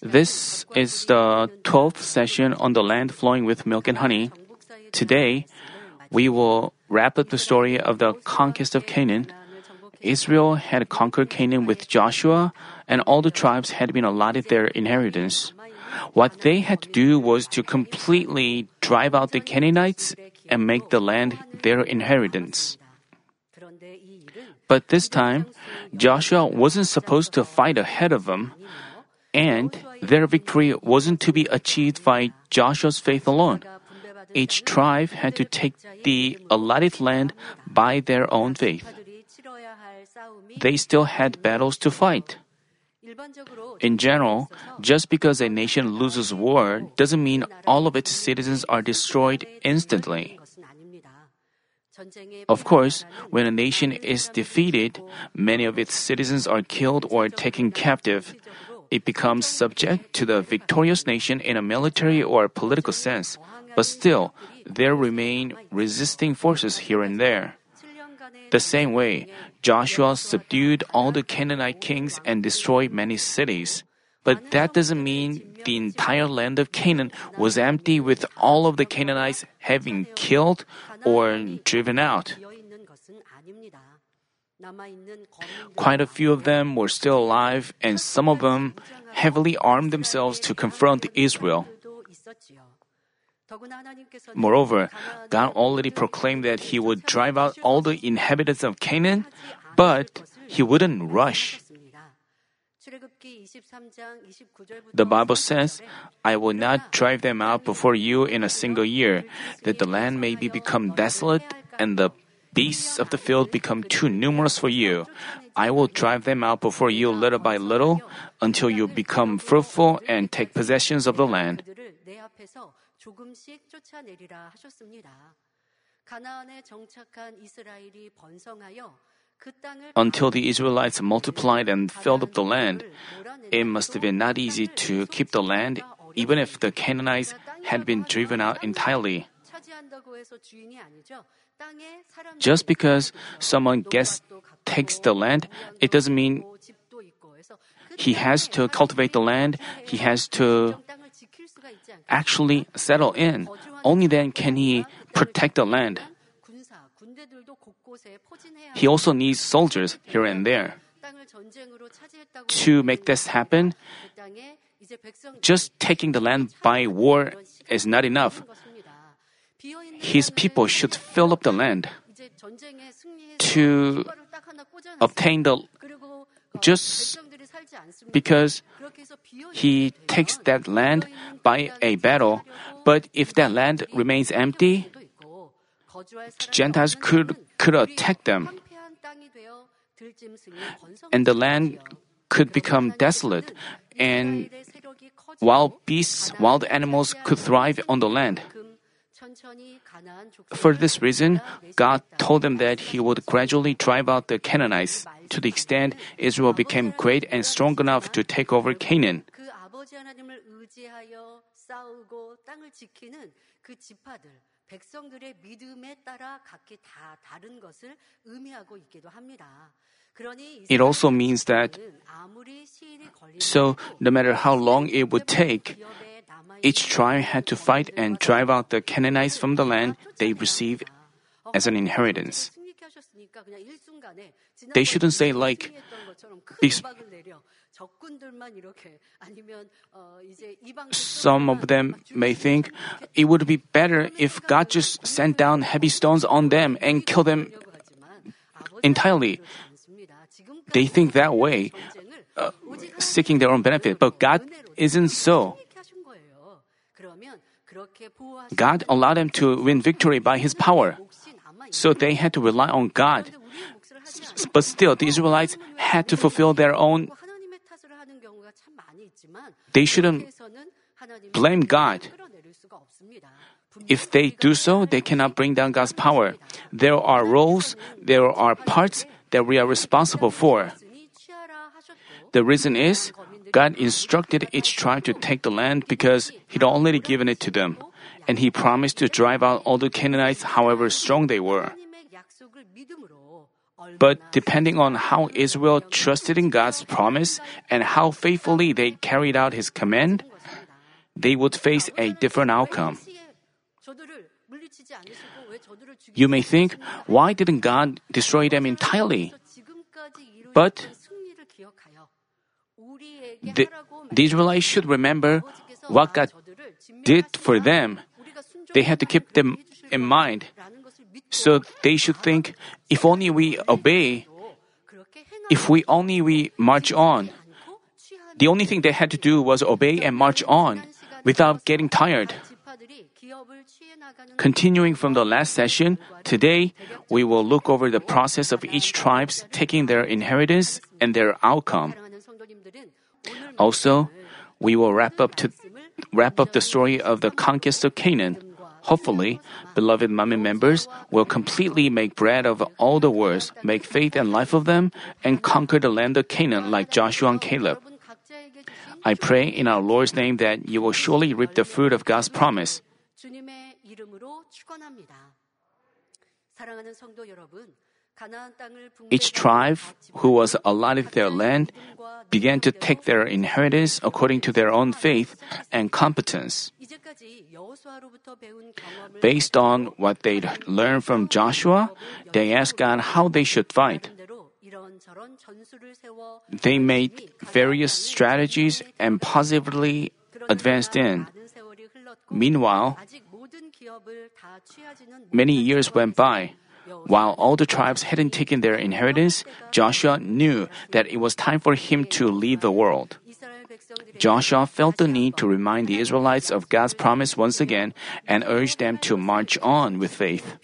This is the 12th session on the land flowing with milk and honey. Today, we will wrap up the story of the conquest of Canaan. Israel had conquered Canaan with Joshua, and all the tribes had been allotted their inheritance. What they had to do was to completely drive out the Canaanites and make the land their inheritance. But this time, Joshua wasn't supposed to fight ahead of them, and their victory wasn't to be achieved by Joshua's faith alone. Each tribe had to take the allotted land by their own faith. They still had battles to fight. In general, just because a nation loses war doesn't mean all of its citizens are destroyed instantly. Of course, when a nation is defeated, many of its citizens are killed or taken captive. It becomes subject to the victorious nation in a military or political sense, but still, there remain resisting forces here and there. The same way, Joshua subdued all the Canaanite kings and destroyed many cities. But that doesn't mean the entire land of Canaan was empty with all of the Canaanites having killed or driven out. Quite a few of them were still alive, and some of them heavily armed themselves to confront Israel. Moreover, God already proclaimed that He would drive out all the inhabitants of Canaan, but He wouldn't rush. The Bible says, I will not drive them out before you in a single year, that the land may be become desolate and the beasts of the field become too numerous for you. I will drive them out before you little by little until you become fruitful and take possessions of the land. Until the Israelites multiplied and filled up the land, it must have been not easy to keep the land, even if the Canaanites had been driven out entirely. Just because someone gets takes the land, it doesn't mean he has to cultivate the land, he has to actually settle in. Only then can he protect the land. He also needs soldiers here and there. To make this happen, just taking the land by war is not enough. His people should fill up the land. To obtain the just because he takes that land by a battle, but if that land remains empty, Gentiles could could attack them. And the land could become desolate, and wild beasts, wild animals could thrive on the land. For this reason, God told them that He would gradually drive out the Canaanites to the extent Israel became great and strong enough to take over Canaan. It also means that so no matter how long it would take, each tribe had to fight and drive out the Canaanites from the land they received as an inheritance. They shouldn't say like some of them may think it would be better if God just sent down heavy stones on them and kill them entirely. They think that way, uh, seeking their own benefit, but God isn't so. God allowed them to win victory by His power. So they had to rely on God. But still, the Israelites had to fulfill their own. They shouldn't blame God. If they do so, they cannot bring down God's power. There are roles, there are parts that we are responsible for. The reason is God instructed each tribe to take the land because He'd already given it to them, and He promised to drive out all the Canaanites, however strong they were. But depending on how Israel trusted in God's promise and how faithfully they carried out His command, they would face a different outcome. You may think, why didn't God destroy them entirely? But the, the Israelites should remember what God did for them. They had to keep them in mind. So they should think, if only we obey, if we only we march on. The only thing they had to do was obey and march on without getting tired. Continuing from the last session, today we will look over the process of each tribes taking their inheritance and their outcome. Also, we will wrap up to wrap up the story of the conquest of Canaan. Hopefully, beloved Manmin members will completely make bread of all the words, make faith and life of them, and conquer the land of Canaan like Joshua and Caleb. I pray in our Lord's name that you will surely reap the fruit of God's promise. Each tribe who was allotted their land began to take their inheritance according to their own faith and competence. Based on what they learned from Joshua, they asked God how they should fight. They made various strategies and positively advanced in. Meanwhile, many years went by. While all the tribes hadn't taken their inheritance, Joshua knew that it was time for him to leave the world. Joshua felt the need to remind the Israelites of God's promise once again and urged them to march on with faith.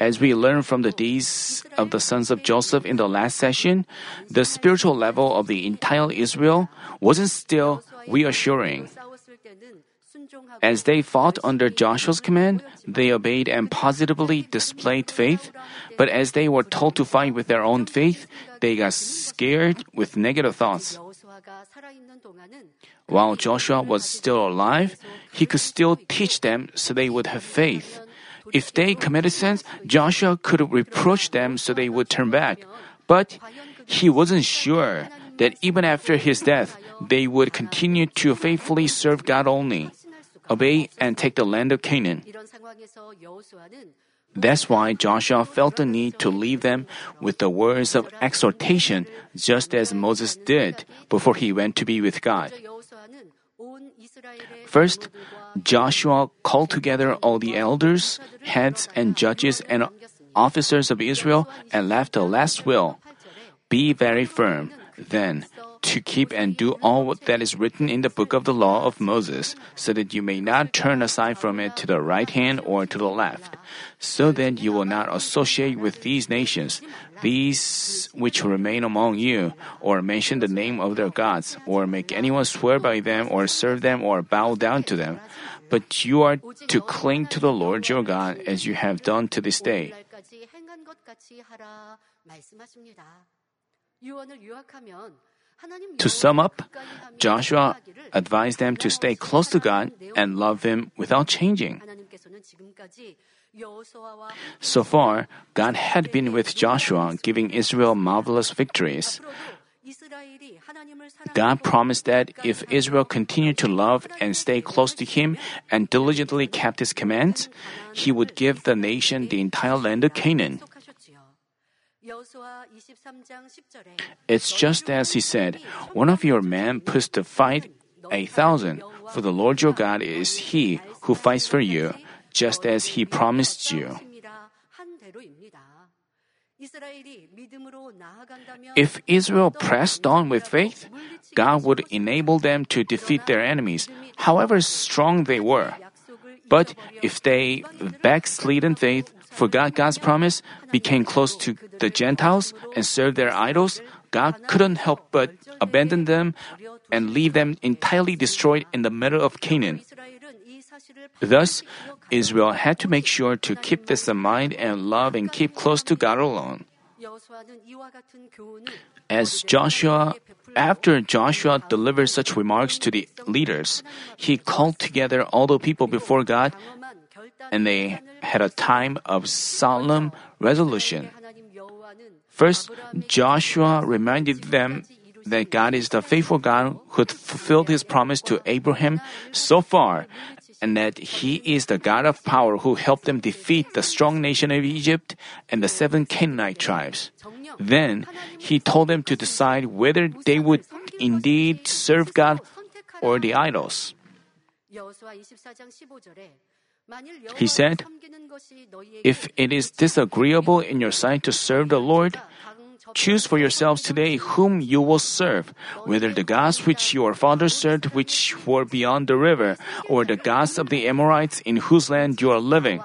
As we learned from the deeds of the sons of Joseph in the last session, the spiritual level of the entire Israel wasn't still reassuring. As they fought under Joshua's command, they obeyed and positively displayed faith. But as they were told to fight with their own faith, they got scared with negative thoughts. While Joshua was still alive, he could still teach them so they would have faith. If they committed sins, Joshua could reproach them so they would turn back. But he wasn't sure that even after his death, they would continue to faithfully serve God only obey and take the land of Canaan. That's why Joshua felt the need to leave them with the words of exhortation, just as Moses did before he went to be with God. First, Joshua called together all the elders, heads, and judges and officers of Israel and left a last will. Be very firm, then, to keep and do all that is written in the book of the law of Moses, so that you may not turn aside from it to the right hand or to the left, so that you will not associate with these nations, these which remain among you, or mention the name of their gods, or make anyone swear by them, or serve them, or bow down to them. But you are to cling to the Lord your God as you have done to this day. To sum up, Joshua advised them to stay close to God and love Him without changing. So far, God had been with Joshua, giving Israel marvelous victories. God promised that if Israel continued to love and stay close to Him and diligently kept His commands, He would give the nation the entire land of Canaan. It's just as he said, one of your men puts to fight a thousand, for the Lord your God is he who fights for you, just as he promised you. If Israel pressed on with faith, God would enable them to defeat their enemies, however strong they were. But if they backslid in faith, forgot God's promise, became close to the Gentiles, and served their idols, God couldn't help but abandon them and leave them entirely destroyed in the middle of Canaan. Thus, Israel had to make sure to keep this in mind and love and keep close to God alone. As Joshua, after Joshua delivered such remarks to the leaders, he called together all the people before God and they had a time of solemn resolution. First, Joshua reminded them that God is the faithful God who fulfilled his promise to Abraham so far, and that he is the God of power who helped them defeat the strong nation of Egypt and the seven Canaanite tribes. Then he told them to decide whether they would indeed serve God or the idols. He said, If it is disagreeable in your sight to serve the Lord, choose for yourselves today whom you will serve, whether the gods which your fathers served, which were beyond the river, or the gods of the Amorites in whose land you are living.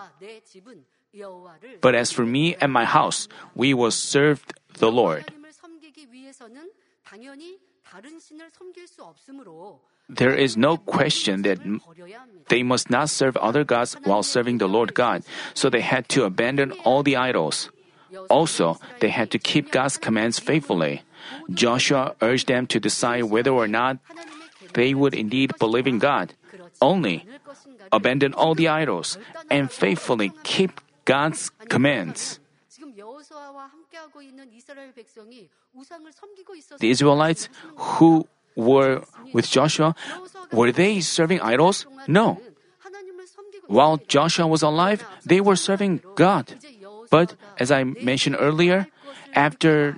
But as for me and my house, we will serve the Lord. There is no question that they must not serve other gods while serving the Lord God, so they had to abandon all the idols. Also, they had to keep God's commands faithfully. Joshua urged them to decide whether or not they would indeed believe in God. Only abandon all the idols and faithfully keep God's commands. The Israelites who were with Joshua, were they serving idols? No. While Joshua was alive, they were serving God. But as I mentioned earlier, after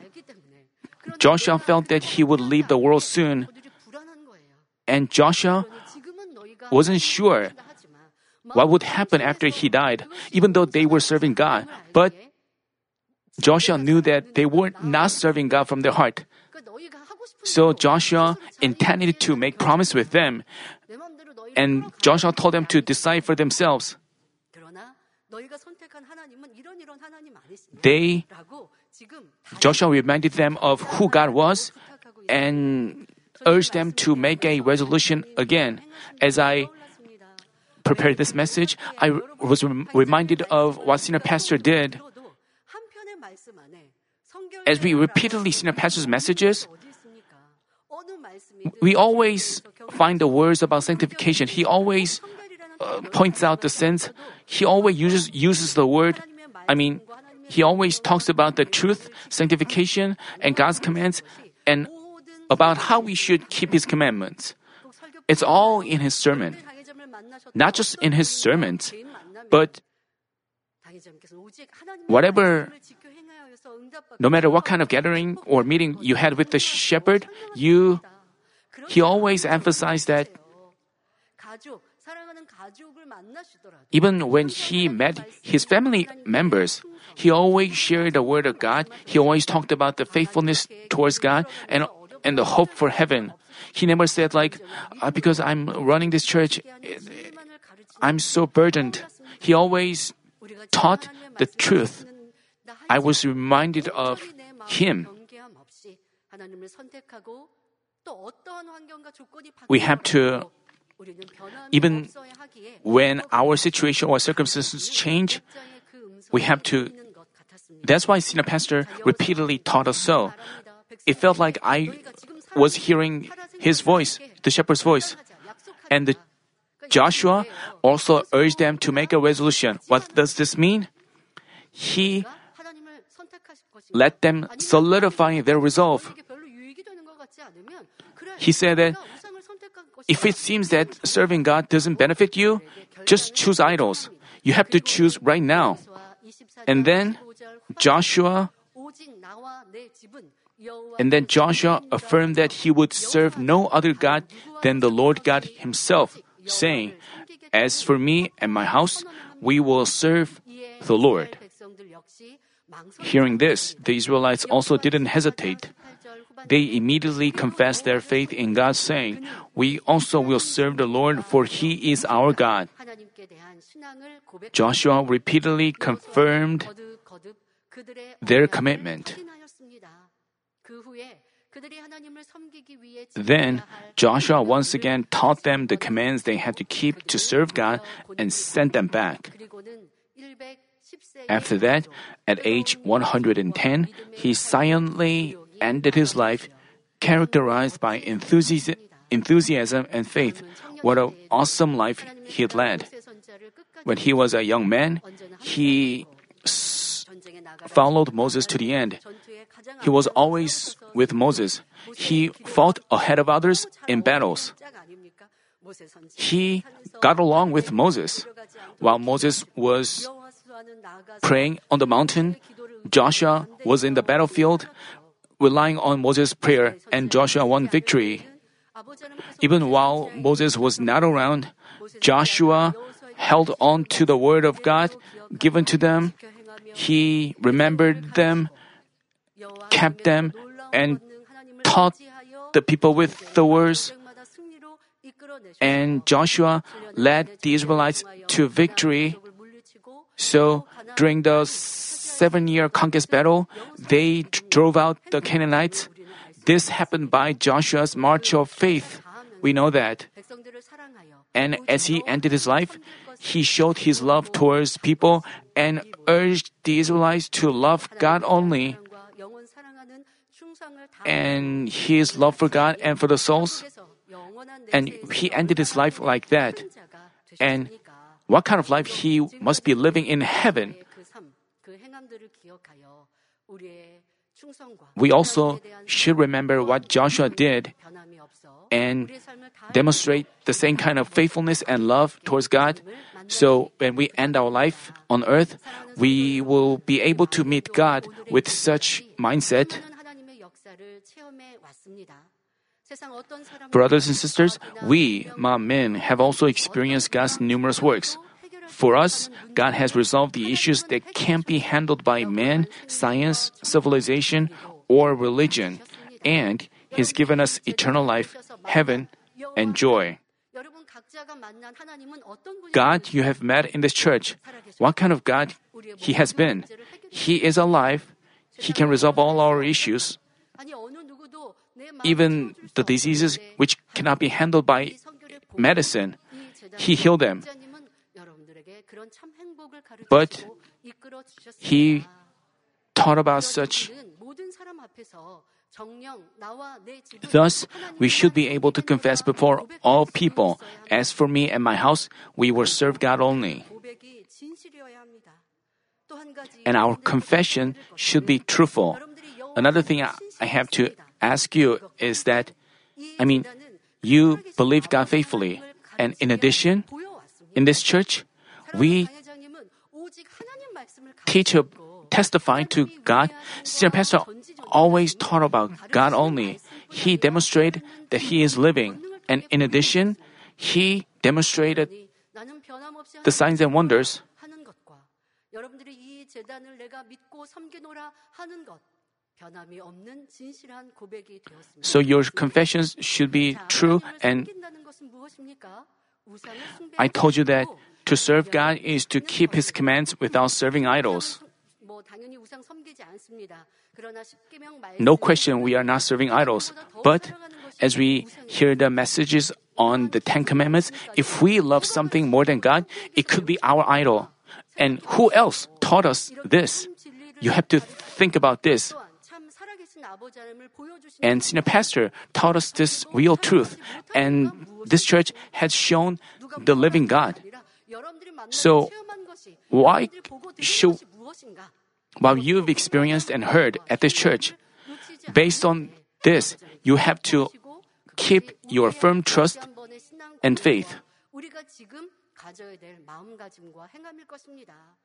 Joshua felt that he would leave the world soon, and Joshua wasn't sure what would happen after he died, even though they were serving God. But Joshua knew that they were not serving God from their heart. So Joshua intended to make promise with them, and Joshua told them to decide for themselves. They, Joshua reminded them of who God was and urged them to make a resolution again. As I prepared this message, I was reminded of what senior pastor did. As we repeatedly senior pastor's messages, we always find the words about sanctification. He always uh, points out the sins. He always uses uses the word. I mean, he always talks about the truth, sanctification, and God's commands, and about how we should keep His commandments. It's all in his sermon. Not just in his sermons, but whatever no matter what kind of gathering or meeting you had with the shepherd, you he always emphasized that even when he met his family members, he always shared the word of God. He always talked about the faithfulness towards God and and the hope for heaven. He never said like, uh, because I'm running this church, I'm so burdened. He always taught the truth. I was reminded of him. We have to, even when our situation or circumstances change, we have to. That's why senior pastor repeatedly taught us so. It felt like I was hearing his voice, the shepherd's voice. And the Joshua also urged them to make a resolution. What does this mean? He let them solidify their resolve. He said that if it seems that serving God doesn't benefit you, just choose idols. You have to choose right now. And then Joshua and then Joshua affirmed that he would serve no other God than the Lord God himself, saying, As for me and my house, we will serve the Lord. Hearing this, the Israelites also didn't hesitate. They immediately confessed their faith in God, saying, We also will serve the Lord, for He is our God. Joshua repeatedly confirmed their commitment. Then Joshua once again taught them the commands they had to keep to serve God and sent them back. After that, at age 110, he silently ended his life, characterized by enthusiasm and faith. What an awesome life he led. When he was a young man, he s- followed Moses to the end. He was always with Moses. He fought ahead of others in battles. He got along with Moses. While Moses was praying on the mountain, Joshua was in the battlefield, relying on Moses' prayer, and Joshua won victory. Even while Moses was not around, Joshua held on to the word of God given to them. He remembered them, kept them, and taught the people with the words. And Joshua led the Israelites to victory. So during the seven year conquest battle, they drove out the Canaanites. This happened by Joshua's march of faith. We know that. And as he ended his life, he showed his love towards people and urged the Israelites to love God only. And his love for God and for the souls. And he ended his life like that. And what kind of life he must be living in heaven. We also should remember what Joshua did and demonstrate the same kind of faithfulness and love towards God. So when we end our life on earth, we will be able to meet God with such mindset. Brothers and sisters, we, men, have also experienced God's numerous works. For us, God has resolved the issues that can't be handled by man, science, civilization, or religion, and He's given us eternal life, heaven, and joy. God you have met in this church, what kind of God He has been? He is alive. He can resolve all our issues. Even the diseases which cannot be handled by medicine, He healed them. But He taught about such. Thus, we should be able to confess before all people, As for me and my house, we will serve God only. And our confession should be truthful. Another thing I have to ask you is that, I mean, you believe God faithfully. And in addition, in this church, we teach, testify to God. Senior pastor always taught about God only. He demonstrated that he is living. And in addition, he demonstrated the signs and wonders. So your confessions should be true and I told you that to serve God is to keep His commands without serving idols. No question, we are not serving idols. But as we hear the messages on the Ten Commandments, if we love something more than God, it could be our idol. And who else taught us this? You have to think about this. And senior pastor taught us this real truth, and this church has shown the living God. So, why should, what you've experienced and heard at this church, based on this, you have to keep your firm trust and faith.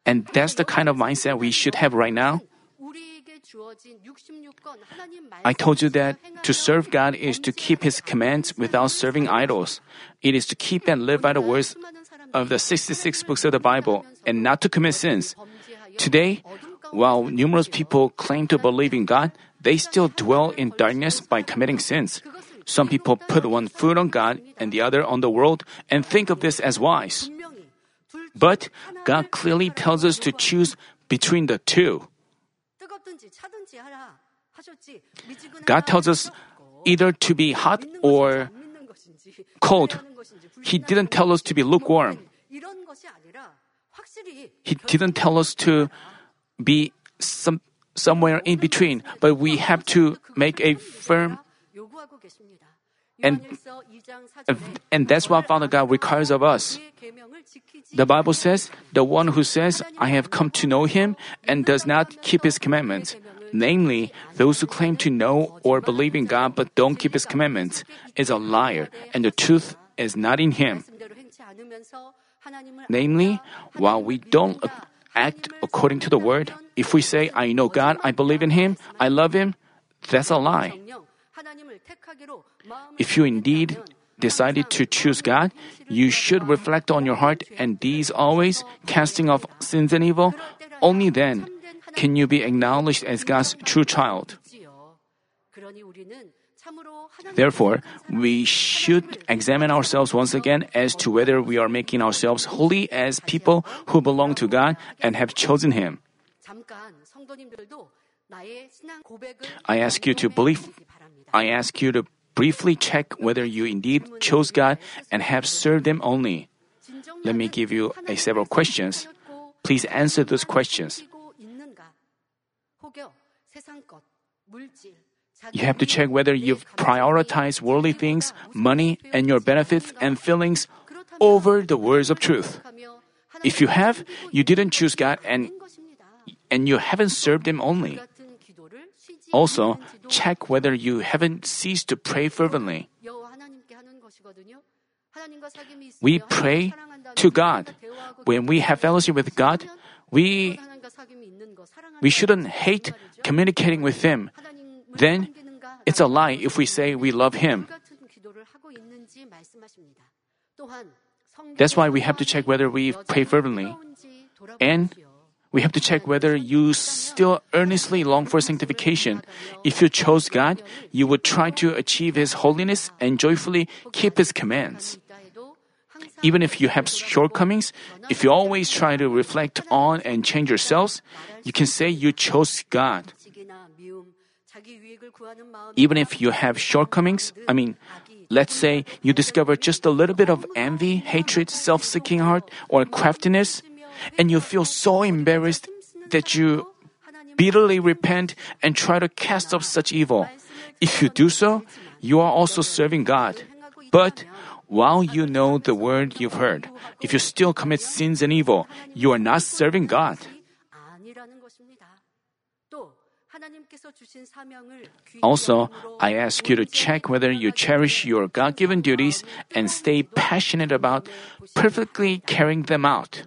And that's the kind of mindset we should have right now. I told you that to serve God is to keep His commands without serving idols. It is to keep and live by the words of the 66 books of the Bible and not to commit sins. Today, while numerous people claim to believe in God, they still dwell in darkness by committing sins. Some people put one foot on God and the other on the world and think of this as wise. But God clearly tells us to choose between the two. God tells us either to be hot or cold. He didn't tell us to be lukewarm. He didn't tell us to be some, somewhere in between, but we have to make a firm and, and that's what Father God requires of us. The Bible says, the one who says, I have come to know him and does not keep his commandments, namely, those who claim to know or believe in God but don't keep his commandments, is a liar, and the truth is not in him. Namely, while we don't act according to the word, if we say, I know God, I believe in him, I love him, that's a lie. If you indeed decided to choose God, you should reflect on your heart and deeds always, casting off sins and evil. Only then can you be acknowledged as God's true child. Therefore, we should examine ourselves once again as to whether we are making ourselves holy as people who belong to God and have chosen Him. I ask you to believe. I ask you to briefly check whether you indeed chose God and have served Him only. Let me give you a several questions. Please answer those questions. You have to check whether you've prioritized worldly things, money, and your benefits and feelings over the words of truth. If you have, you didn't choose God and and you haven't served him only. Also, check whether you haven't ceased to pray fervently. We pray to God. When we have fellowship with God, we we shouldn't hate communicating with him then it's a lie if we say we love Him. That's why we have to check whether we pray fervently. And we have to check whether you still earnestly long for sanctification. If you chose God, you would try to achieve His holiness and joyfully keep His commands. Even if you have shortcomings, if you always try to reflect on and change yourselves, you can say you chose God. Even if you have shortcomings, I mean, let's say you discover just a little bit of envy, hatred, self seeking heart, or craftiness, and you feel so embarrassed that you bitterly repent and try to cast off such evil. If you do so, you are also serving God. But while you know the word you've heard, if you still commit sins and evil, you are not serving God. Also, I ask you to check whether you cherish your God given duties and stay passionate about perfectly carrying them out.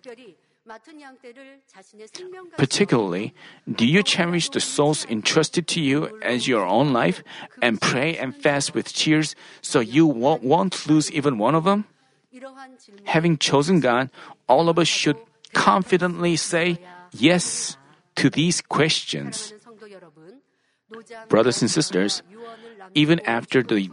Particularly, do you cherish the souls entrusted to you as your own life and pray and fast with tears so you won't, won't lose even one of them? Having chosen God, all of us should confidently say yes to these questions. Brothers and sisters, even after the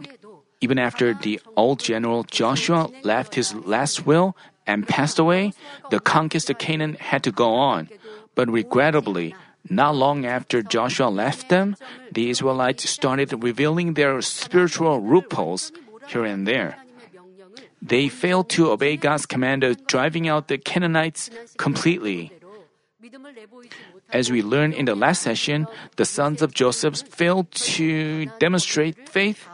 even after the old general Joshua left his last will and passed away, the conquest of Canaan had to go on. But regrettably, not long after Joshua left them, the Israelites started revealing their spiritual loopholes here and there. They failed to obey God's command of driving out the Canaanites completely. As we learned in the last session, the sons of Joseph failed to demonstrate faith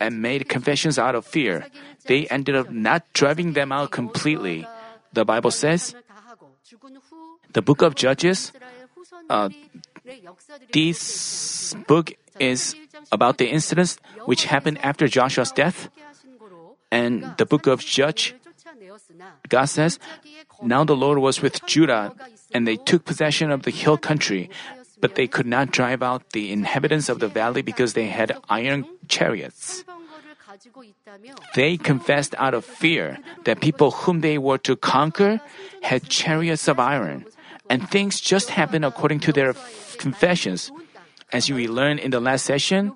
and made confessions out of fear. They ended up not driving them out completely. The Bible says, the book of Judges, uh, this book is about the incidents which happened after Joshua's death. And the book of Judge, God says, now the Lord was with Judah and they took possession of the hill country, but they could not drive out the inhabitants of the valley because they had iron chariots. They confessed out of fear that people whom they were to conquer had chariots of iron, and things just happened according to their confessions. As we learned in the last session,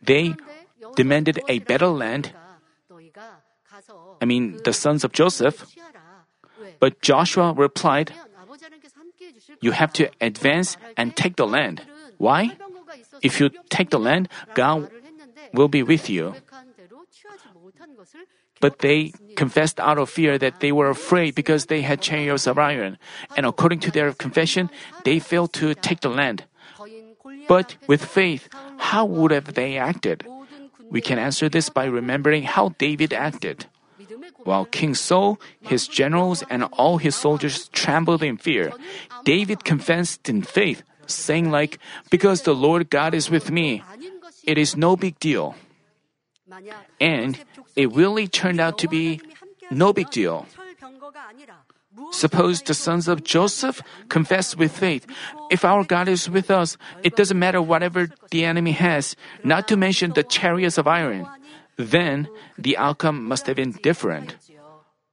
they demanded a better land. I mean, the sons of Joseph but Joshua replied, You have to advance and take the land. Why? If you take the land, God will be with you. But they confessed out of fear that they were afraid because they had chariots of iron. And according to their confession, they failed to take the land. But with faith, how would have they acted? We can answer this by remembering how David acted. While King Saul, his generals, and all his soldiers trembled in fear, David confessed in faith, saying like, Because the Lord God is with me, it is no big deal. And it really turned out to be no big deal. Suppose the sons of Joseph confess with faith, If our God is with us, it doesn't matter whatever the enemy has, not to mention the chariots of iron. Then the outcome must have been different.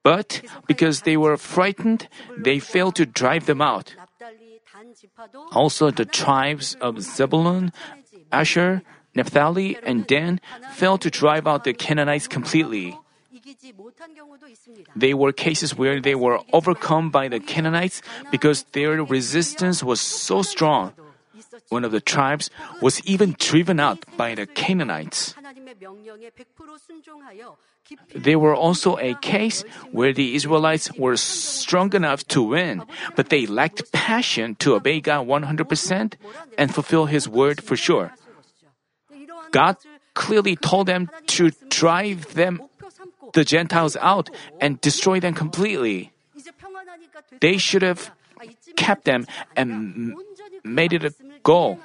But because they were frightened, they failed to drive them out. Also, the tribes of Zebulun, Asher, Naphtali, and Dan failed to drive out the Canaanites completely. They were cases where they were overcome by the Canaanites because their resistance was so strong. One of the tribes was even driven out by the Canaanites. There were also a case where the Israelites were strong enough to win, but they lacked passion to obey God 100% and fulfill His word for sure. God clearly told them to drive them the Gentiles out and destroy them completely. They should have kept them and made it a goal.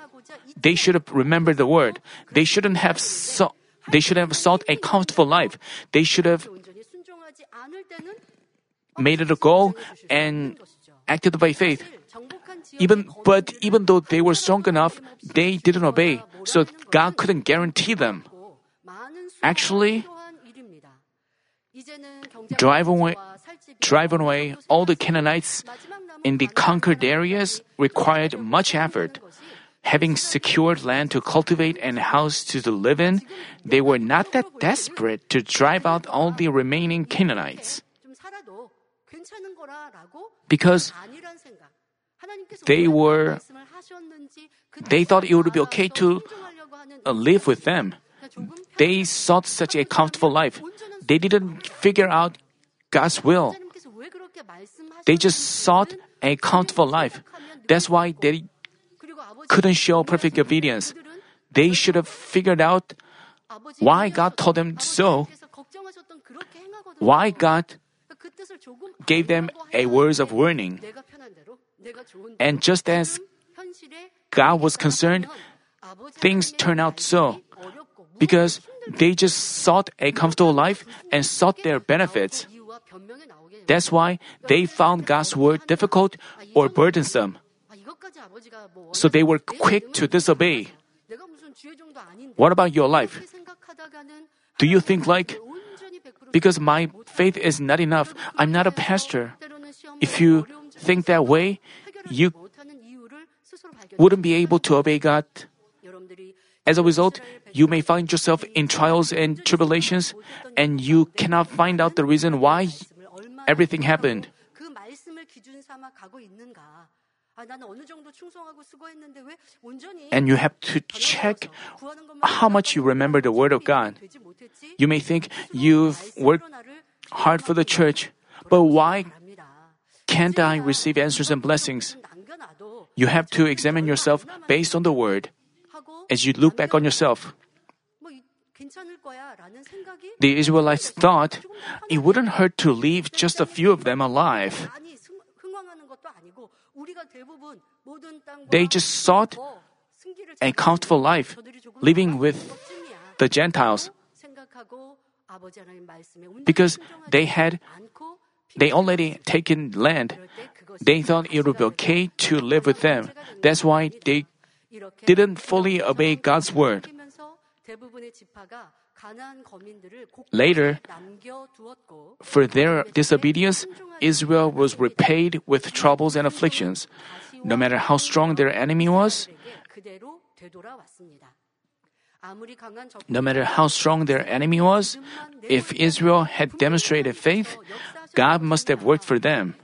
They should have remembered the word. They shouldn't have so, they should have sought a comfortable life. They should have made it a goal and acted by faith. Even but even though they were strong enough, they didn't obey. So God couldn't guarantee them. Actually, driving away, driving away all the Canaanites in the conquered areas required much effort. Having secured land to cultivate and house to live in, they were not that desperate to drive out all the remaining Canaanites. Because they were, they thought it would be okay to uh, live with them. They sought such a comfortable life. They didn't figure out God's will. They just sought a comfortable life. That's why they couldn't show perfect obedience. They should have figured out why God told them so. Why God gave them a words of warning. And just as God was concerned, things turn out so. Because they just sought a comfortable life and sought their benefits. That's why they found God's word difficult or burdensome. So they were quick to disobey. What about your life? Do you think like, because my faith is not enough, I'm not a pastor? If you think that way, you wouldn't be able to obey God. As a result, you may find yourself in trials and tribulations, and you cannot find out the reason why everything happened. And you have to check how much you remember the Word of God. You may think you've worked hard for the church, but why can't I receive answers and blessings? You have to examine yourself based on the Word. As you look back on yourself, the Israelites thought it wouldn't hurt to leave just a few of them alive. They just sought a comfortable life, living with the Gentiles. Because they had they already taken land. They thought it would be okay to live with them. That's why they didn't fully obey God's word. Later, for their disobedience, Israel was repaid with troubles and afflictions. No matter how strong their enemy was, no matter how strong their enemy was, if Israel had demonstrated faith, God must have worked for them.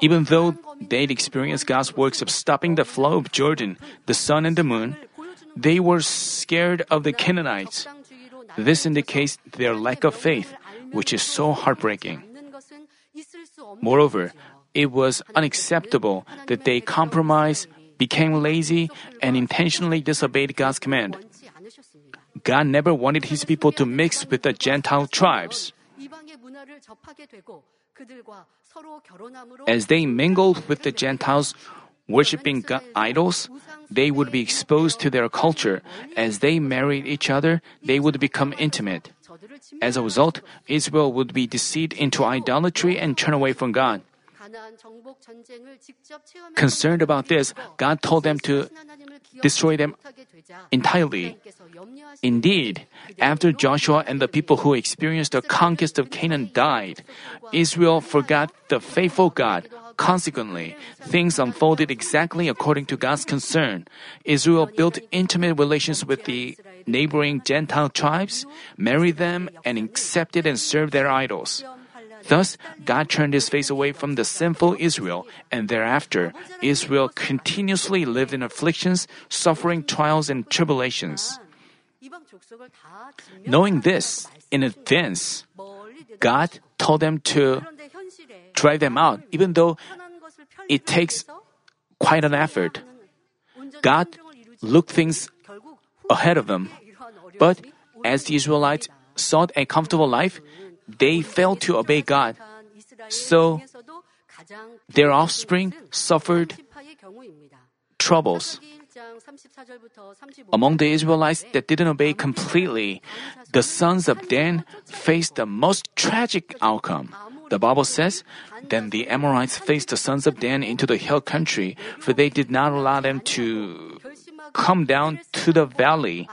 Even though they'd experienced God's works of stopping the flow of Jordan, the sun, and the moon, they were scared of the Canaanites. This indicates their lack of faith, which is so heartbreaking. Moreover, it was unacceptable that they compromised, became lazy, and intentionally disobeyed God's command. God never wanted his people to mix with the Gentile tribes. As they mingled with the Gentiles, worshipping idols, they would be exposed to their culture. As they married each other, they would become intimate. As a result, Israel would be deceived into idolatry and turn away from God. Concerned about this, God told them to destroy them entirely. Indeed, after Joshua and the people who experienced the conquest of Canaan died, Israel forgot the faithful God. Consequently, things unfolded exactly according to God's concern. Israel built intimate relations with the neighboring Gentile tribes, married them, and accepted and served their idols. Thus, God turned his face away from the sinful Israel, and thereafter, Israel continuously lived in afflictions, suffering trials and tribulations. Knowing this in advance, God told them to drive them out, even though it takes quite an effort. God looked things ahead of them. But as the Israelites sought a comfortable life, they failed to obey God. So their offspring suffered troubles. Among the Israelites that didn't obey completely, the sons of Dan faced the most tragic outcome. The Bible says, Then the Amorites faced the sons of Dan into the hill country, for they did not allow them to come down to the valley.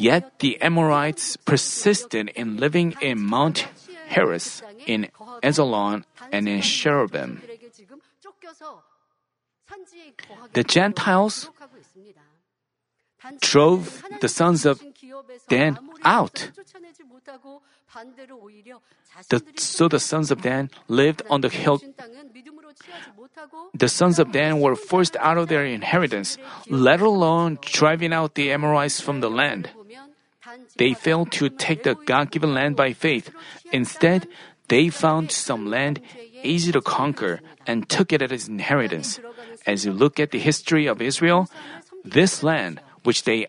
Yet the Amorites persisted in living in Mount Heres, in Aijalon, and in Shaalbim. The Gentiles drove the sons of Dan out. The, so the sons of Dan lived on the hill. The sons of Dan were forced out of their inheritance, let alone driving out the Amorites from the land. They failed to take the God given land by faith. Instead, they found some land easy to conquer and took it as inheritance. As you look at the history of Israel, this land, which they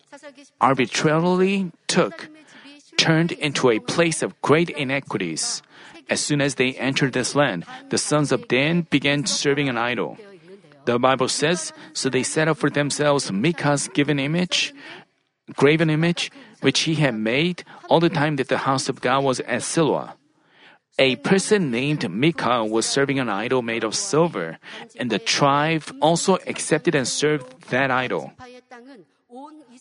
arbitrarily took, turned into a place of great inequities. As soon as they entered this land, the sons of Dan began serving an idol. The Bible says, So they set up for themselves Micah's given image, graven image, which he had made all the time that the house of God was at Shiloh. A person named Micah was serving an idol made of silver, and the tribe also accepted and served that idol.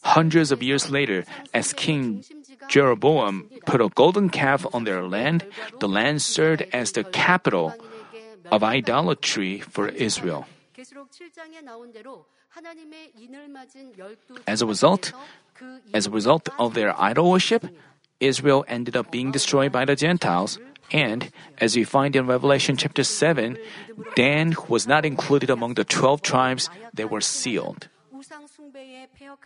Hundreds of years later, as King Jeroboam put a golden calf on their land, the land served as the capital of idolatry for Israel. As a result, as a result of their idol worship, Israel ended up being destroyed by the Gentiles. And as we find in Revelation chapter 7, Dan was not included among the 12 tribes that were sealed,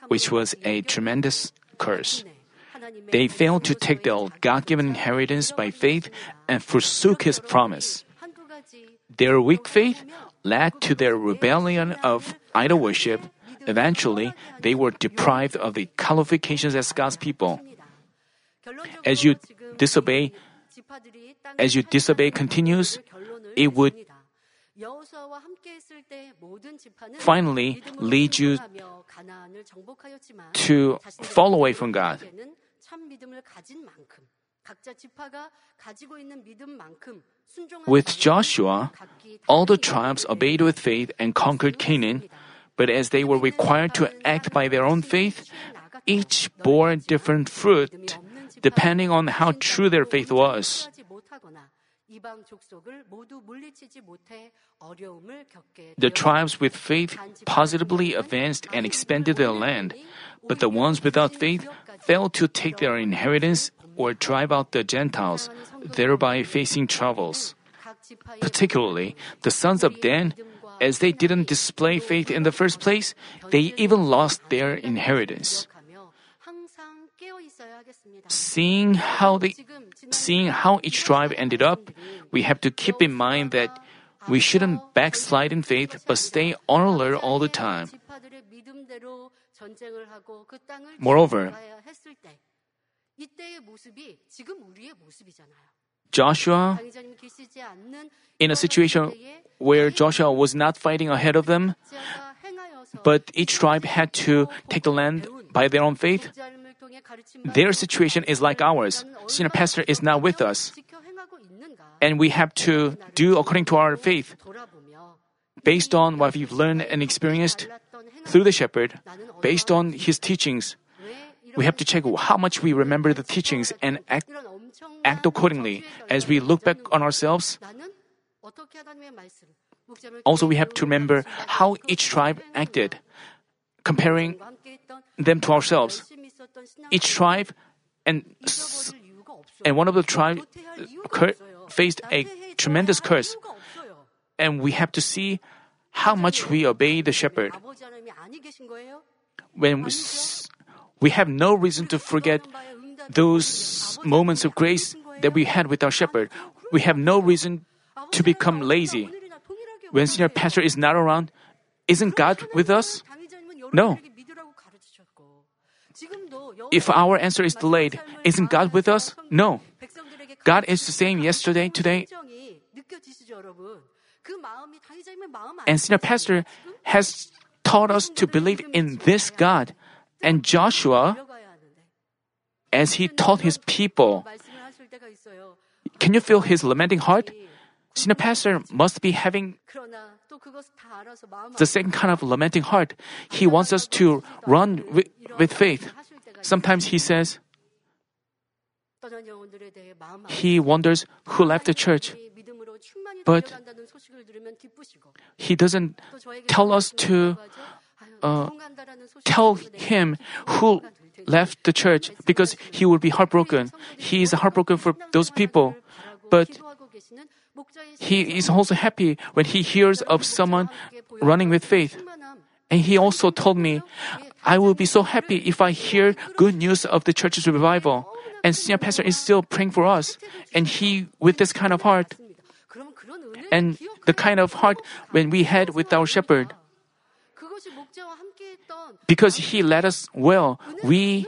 which was a tremendous curse. They failed to take their God given inheritance by faith and forsook His promise. Their weak faith led to their rebellion of idol worship. Eventually, they were deprived of the qualifications as God's people. As you disobey, as you disobey continues, it would finally lead you to fall away from God. With Joshua, all the tribes obeyed with faith and conquered Canaan, but as they were required to act by their own faith, each bore different fruit depending on how true their faith was. The tribes with faith positively advanced and expanded their land, but the ones without faith failed to take their inheritance or drive out the Gentiles, thereby facing troubles. Particularly, the sons of Dan, as they didn't display faith in the first place, they even lost their inheritance. Seeing how the seeing how each tribe ended up, we have to keep in mind that we shouldn't backslide in faith but stay on alert all the time. Moreover, Joshua, in a situation where Joshua was not fighting ahead of them, but each tribe had to take the land by their own faith, their situation is like ours. Senior pastor is not with us. And we have to do according to our faith. Based on what we've learned and experienced through the shepherd, based on his teachings, we have to check how much we remember the teachings and act act accordingly as we look back on ourselves. Also, we have to remember how each tribe acted, comparing them to ourselves. Each tribe and and one of the tribe uh, cur- faced a tremendous curse, and we have to see how much we obey the shepherd. When we, we have no reason to forget those moments of grace that we had with our shepherd. We have no reason to become lazy. When senior pastor is not around, isn't God with us? No. If our answer is delayed, isn't God with us? No. God is the same yesterday, today, and senior pastor has taught us to believe in this God. And Joshua, as he taught his people, can you feel his lamenting heart? Senior pastor must be having the same kind of lamenting heart. He wants us to run with, with faith. Sometimes he says, he wonders who left the church. But he doesn't tell us to uh, tell him who left the church because he will be heartbroken. He is heartbroken for those people. But he is also happy when he hears of someone running with faith. And he also told me, I will be so happy if I hear good news of the church's revival. And senior pastor is still praying for us. And he, with this kind of heart, and the kind of heart when we had with our shepherd, because he led us well, we,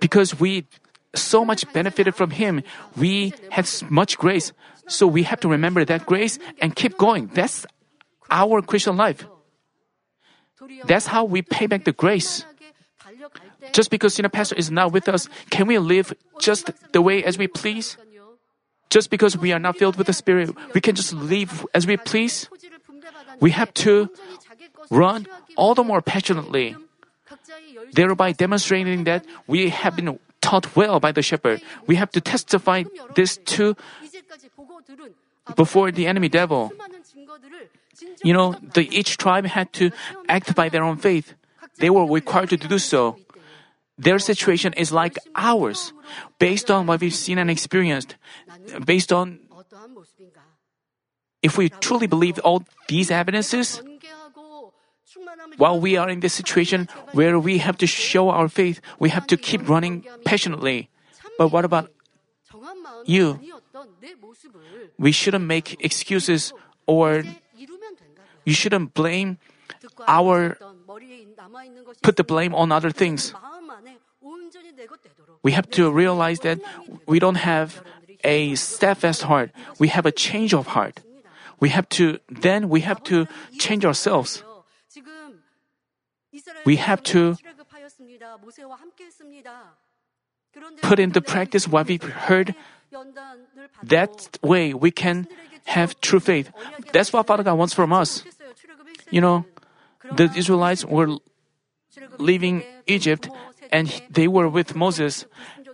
because we so much benefited from him, we had much grace. So we have to remember that grace and keep going. That's our Christian life. That's how we pay back the grace. Just because senior pastor is not with us, can we live just the way as we please? Just because we are not filled with the Spirit, we can just live as we please? We have to run all the more passionately, thereby demonstrating that we have been taught well by the shepherd. We have to testify this to before the enemy devil. You know, the, each tribe had to act by their own faith. They were required to do so. Their situation is like ours, based on what we've seen and experienced, based on if we truly believe all these evidences, while we are in this situation where we have to show our faith, we have to keep running passionately. But what about you? We shouldn't make excuses or you shouldn't blame our put the blame on other things. We have to realize that we don't have a steadfast heart. We have a change of heart. We have to then we have to change ourselves. We have to put into practice what we've heard. That way we can have true faith. That's what Father God wants from us. You know, the Israelites were leaving Egypt and they were with Moses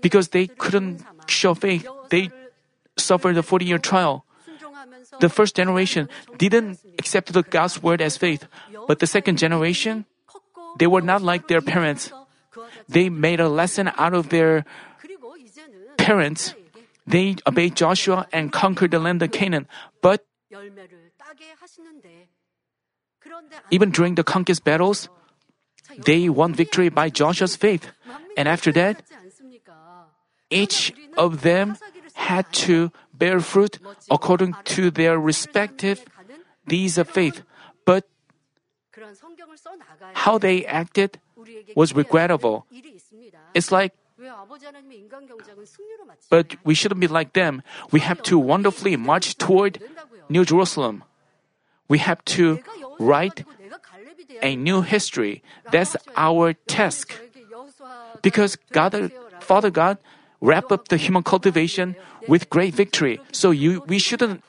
because they couldn't show faith. They suffered a 40 year trial. The first generation didn't accept the God's word as faith, but the second generation, they were not like their parents. They made a lesson out of their parents. They obeyed Joshua and conquered the land of Canaan. But even during the conquest battles, they won victory by Joshua's faith. And after that, each of them had to bear fruit according to their respective deeds of faith. But how they acted was regrettable. It's like but we shouldn't be like them. We have to wonderfully march toward New Jerusalem. We have to write a new history. That's our task. Because God, Father God, wrap up the human cultivation with great victory. So you, we shouldn't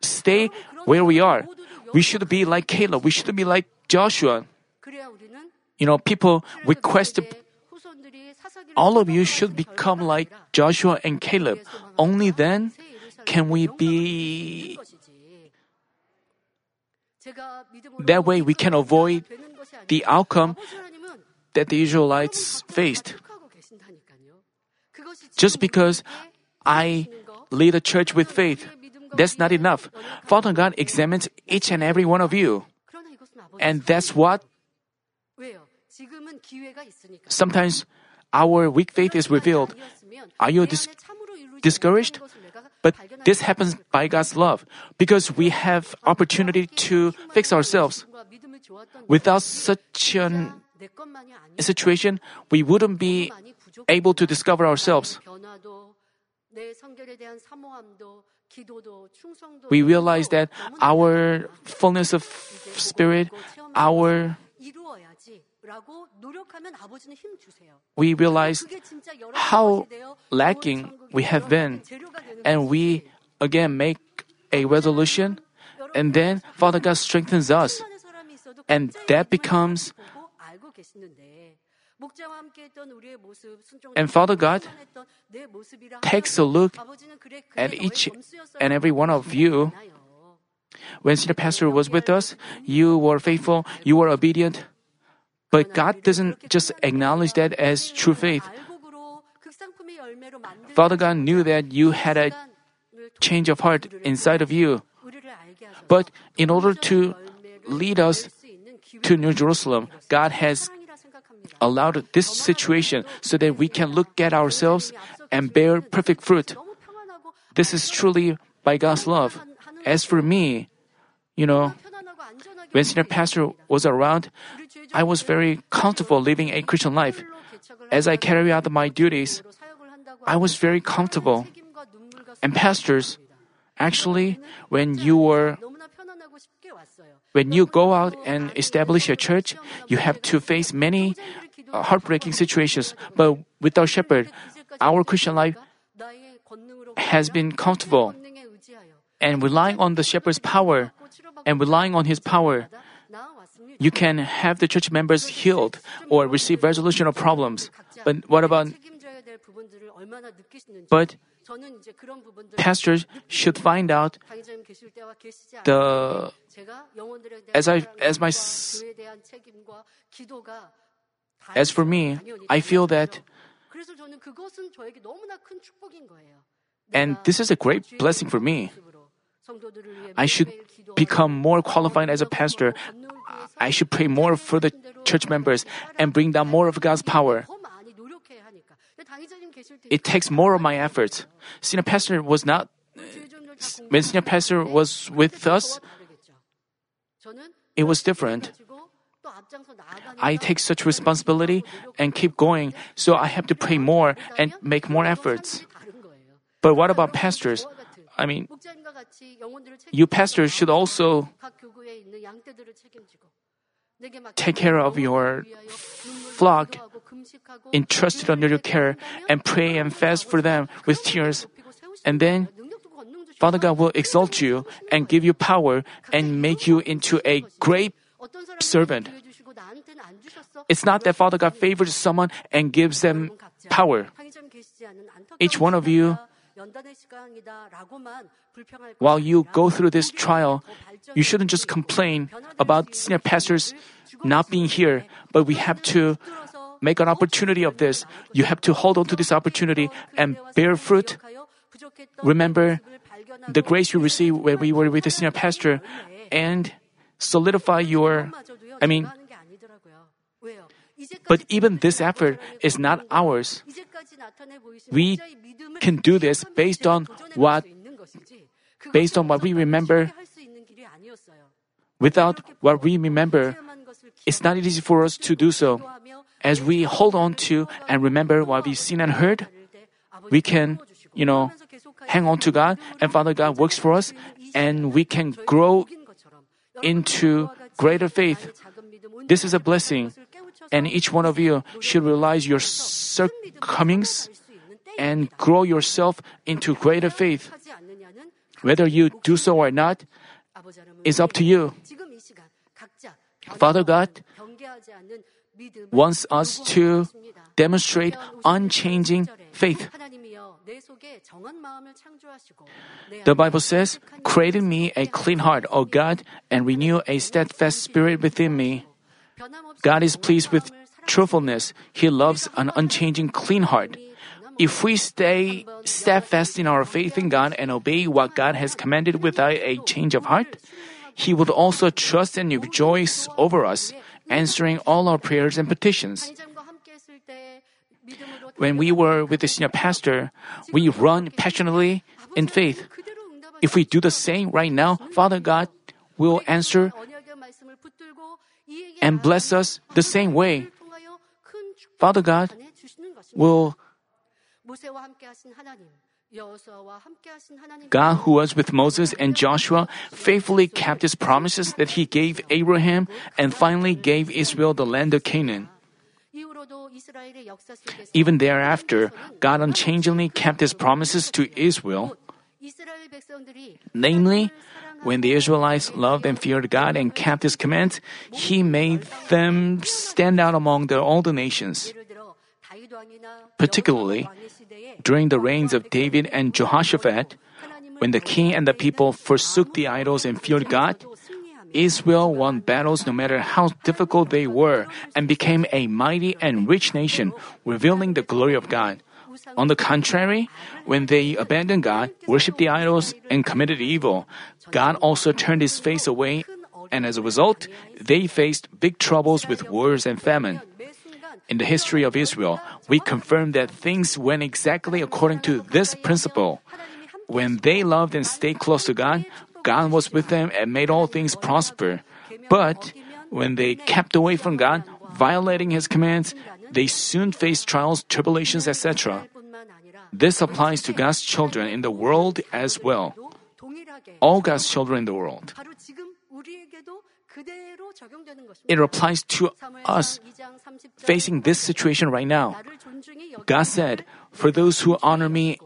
stay where we are. We should be like Caleb. We should be like Joshua. You know, people request all of you should become like Joshua and Caleb. Only then can we be. That way we can avoid the outcome that the Israelites faced. Just because I lead a church with faith, that's not enough. Father God examines each and every one of you. And that's what sometimes our weak faith is revealed. Are you dis- discouraged? But this happens by God's love because we have opportunity to fix ourselves. Without such an situation, we wouldn't be able to discover ourselves. We realize that our fullness of spirit, our we realize how lacking we have been, and we again make a resolution, and then Father God strengthens us, and that becomes. And Father God takes a look at each and every one of you. When senior pastor was with us, you were faithful, you were obedient. But God doesn't just acknowledge that as true faith. Father God knew that you had a change of heart inside of you. But in order to lead us to New Jerusalem, God has allowed this situation so that we can look at ourselves and bear perfect fruit. This is truly by God's love. As for me, you know, when senior pastor was around, I was very comfortable living a Christian life. As I carry out my duties, I was very comfortable. And pastors, actually, when you were when you go out and establish a church, you have to face many heartbreaking situations. But with our shepherd, our Christian life has been comfortable. And relying on the shepherd's power and relying on his power, you can have the church members healed or receive resolution of problems. But what about but pastors should find out the as I as my as for me, I feel that and this is a great blessing for me. I should become more qualified as a pastor. I should pray more for the church members and bring down more of God's power. It takes more of my efforts. Senior pastor was not when senior pastor was with us. It was different. I take such responsibility and keep going, so I have to pray more and make more efforts. But what about pastors? I mean, you pastors should also take care of your flock entrusted under your care and pray and fast for them with tears. And then Father God will exalt you and give you power and make you into a great servant. It's not that Father God favors someone and gives them power. Each one of you, while you go through this trial, you shouldn't just complain about senior pastors not being here, but we have to make an opportunity of this. You have to hold on to this opportunity and bear fruit. Remember the grace you received when we were with the senior pastor and solidify your, I mean, but even this effort is not ours. We can do this based on what, based on what we remember. Without what we remember, it's not easy for us to do so. as we hold on to and remember what we've seen and heard, we can, you know, hang on to God and Father God works for us and we can grow into greater faith. This is a blessing. And each one of you should realize your shortcomings and grow yourself into greater faith. Whether you do so or not is up to you. Father God wants us to demonstrate unchanging faith. The Bible says, Create in me a clean heart, O God, and renew a steadfast spirit within me. God is pleased with truthfulness. He loves an unchanging clean heart. If we stay steadfast in our faith in God and obey what God has commanded without a change of heart, He would also trust and rejoice over us, answering all our prayers and petitions. When we were with the senior pastor, we run passionately in faith. If we do the same right now, Father God will answer and bless us the same way. Father God will God, who was with Moses and Joshua, faithfully kept his promises that he gave Abraham and finally gave Israel the land of Canaan. Even thereafter, God unchangingly kept his promises to Israel. Namely, when the Israelites loved and feared God and kept his commands, he made them stand out among the, all the nations. Particularly, during the reigns of David and Jehoshaphat, when the king and the people forsook the idols and feared God, Israel won battles no matter how difficult they were and became a mighty and rich nation, revealing the glory of God. On the contrary, when they abandoned God, worshipped the idols, and committed evil, God also turned his face away, and as a result, they faced big troubles with wars and famine. In the history of Israel, we confirm that things went exactly according to this principle. When they loved and stayed close to God, God was with them and made all things prosper. But when they kept away from God, violating His commands, they soon face trials, tribulations, etc. This applies to God's children in the world as well. All God's children in the world. It applies to us facing this situation right now. God said, For those who honor me,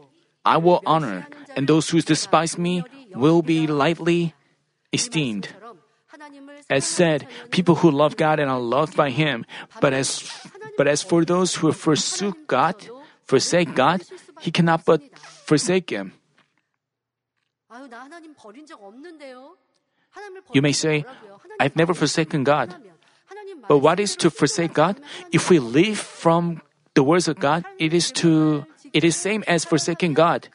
I will honor, and those who despise me will be lightly esteemed. As said, people who love God and are loved by Him, but as but as for those who forsook God, forsake God, He cannot but forsake Him. You may say, I've never forsaken God. But what is to forsake God? If we live from the words of God, it is to it is same as forsaking God.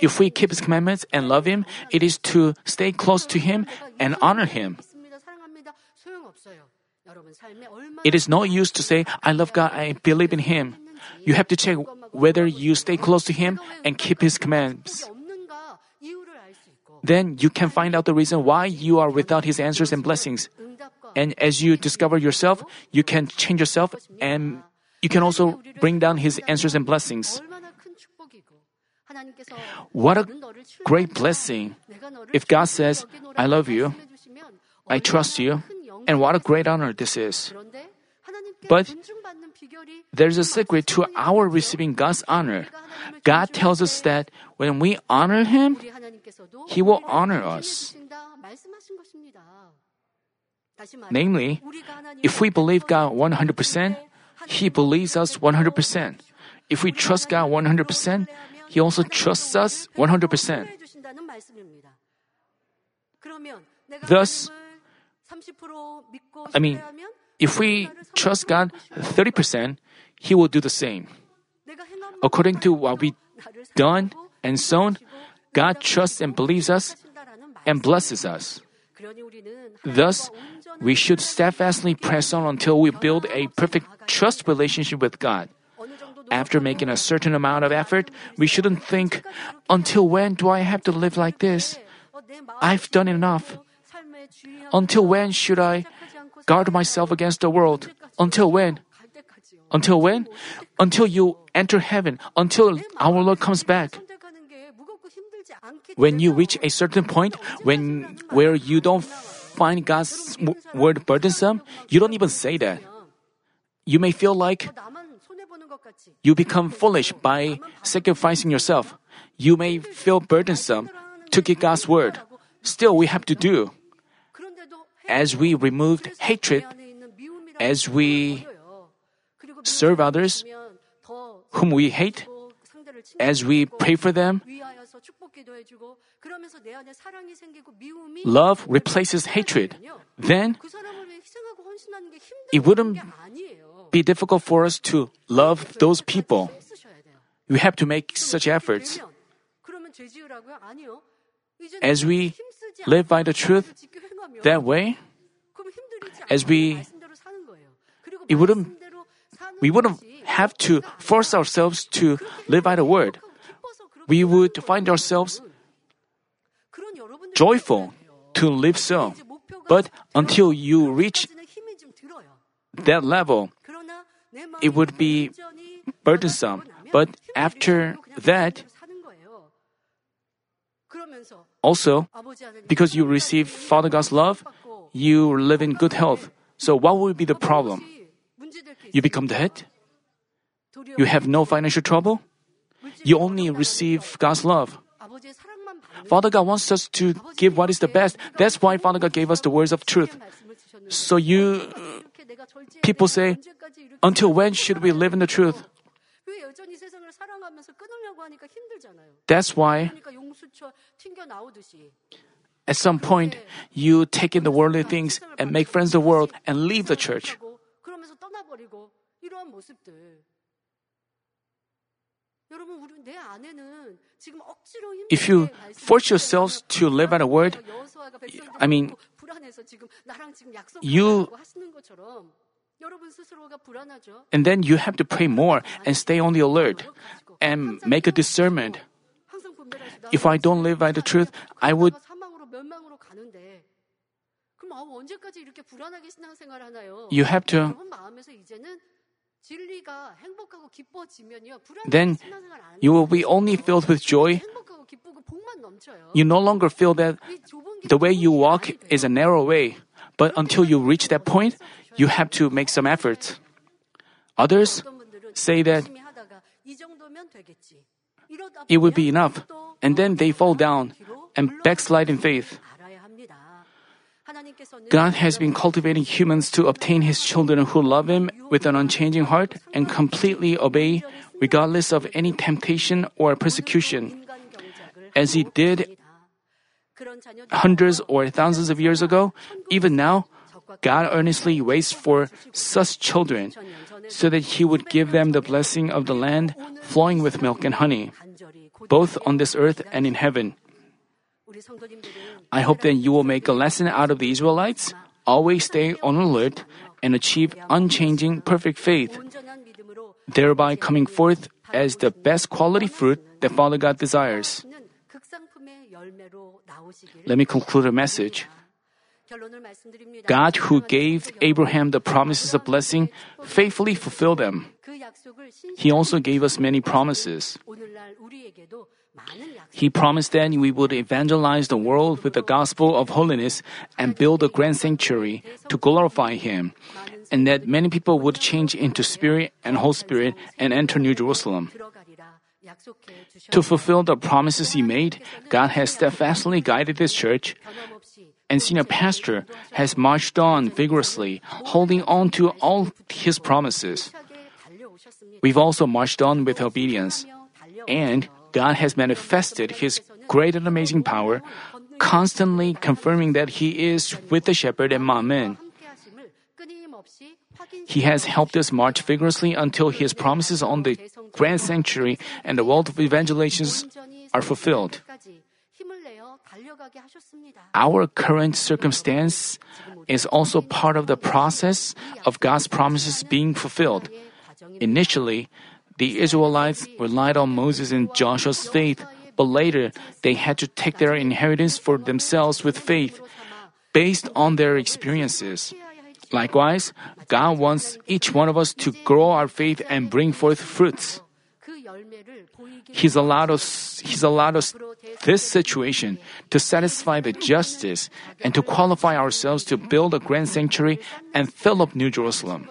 If we keep his commandments and love him, it is to stay close to him and honor him. It is no use to say, I love God, I believe in him. You have to check whether you stay close to him and keep his commands. Then you can find out the reason why you are without his answers and blessings. And as you discover yourself, you can change yourself and you can also bring down his answers and blessings. What a great blessing if God says, I love you, I trust you, and what a great honor this is. But there's a secret to our receiving God's honor. God tells us that when we honor Him, He will honor us. Namely, if we believe God 100%, He believes us 100%. If we trust God 100%, He also trusts us 100%. Thus, I mean, if we trust God 30%, He will do the same. According to what we done and sown, God trusts and believes us and blesses us. Thus, we should steadfastly press on until we build a perfect trust relationship with God. After making a certain amount of effort, we shouldn't think, until when do I have to live like this? I've done enough. Until when should I guard myself against the world? Until when? Until when? Until you enter heaven, until our Lord comes back. When you reach a certain point when where you don't find God's word burdensome, you don't even say that. You may feel like you become foolish by sacrificing yourself. You may feel burdensome to keep God's word. Still, we have to do as we removed hatred, as we serve others whom we hate, as we pray for them, love replaces hatred. Then it wouldn't be difficult for us to love those people. We have to make such efforts. As we live by the truth, that way, as we, it wouldn't, we wouldn't have to force ourselves to live by the word. We would find ourselves joyful to live so. But until you reach that level, it would be burdensome. But after that, also, because you receive Father God's love, you live in good health. So, what will be the problem? You become dead? You have no financial trouble? You only receive God's love. Father God wants us to give what is the best. That's why Father God gave us the words of truth. So you people say, until when should we live in the truth? That's why at some point you take in the worldly things and make friends of the world and leave the church. If you force yourselves to live by the word, I mean, you and then you have to pray more and stay on the alert and make a discernment. If I don't live by the truth, I would. You have to then you will be only filled with joy. You no longer feel that the way you walk is a narrow way, but until you reach that point, you have to make some effort. Others say that it would be enough, and then they fall down and backslide in faith. God has been cultivating humans to obtain His children who love Him with an unchanging heart and completely obey, regardless of any temptation or persecution. As He did hundreds or thousands of years ago, even now, God earnestly waits for such children so that He would give them the blessing of the land flowing with milk and honey, both on this earth and in heaven. I hope that you will make a lesson out of the Israelites, always stay on alert, and achieve unchanging perfect faith, thereby coming forth as the best quality fruit that Father God desires. Let me conclude a message. God, who gave Abraham the promises of blessing, faithfully fulfilled them. He also gave us many promises. He promised that we would evangelize the world with the gospel of holiness and build a grand sanctuary to glorify Him, and that many people would change into spirit and whole spirit and enter New Jerusalem. To fulfill the promises He made, God has steadfastly guided His church and senior pastor has marched on vigorously, holding on to all his promises. We've also marched on with obedience, and God has manifested His great and amazing power, constantly confirming that He is with the shepherd and Manmin. He has helped us march vigorously until His promises on the grand sanctuary and the world of evangelizations are fulfilled. Our current circumstance is also part of the process of God's promises being fulfilled. Initially, the Israelites relied on Moses and Joshua's faith, but later they had to take their inheritance for themselves with faith, based on their experiences. Likewise, God wants each one of us to grow our faith and bring forth fruits. He's allowed us, he's allowed us this situation to satisfy the justice and to qualify ourselves to build a grand sanctuary and fill up New Jerusalem.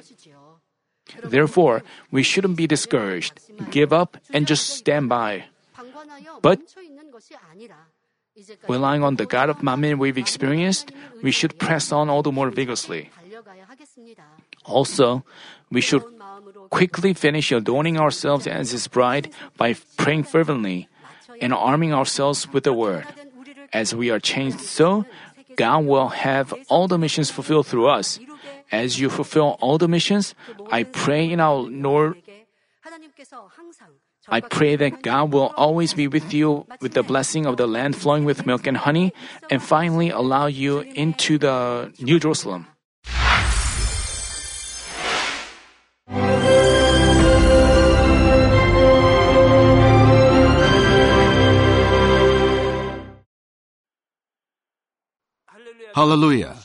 Therefore, we shouldn't be discouraged, give up, and just stand by. But relying on the God of Manmin we've experienced, we should press on all the more vigorously. Also, we should quickly finish adorning ourselves as His bride by praying fervently and arming ourselves with the Word. As we are changed so, God will have all the missions fulfilled through us. As you fulfill all the missions, I pray in our Lord. I pray that God will always be with you with the blessing of the land flowing with milk and honey, and finally allow you into the New Jerusalem. Hallelujah!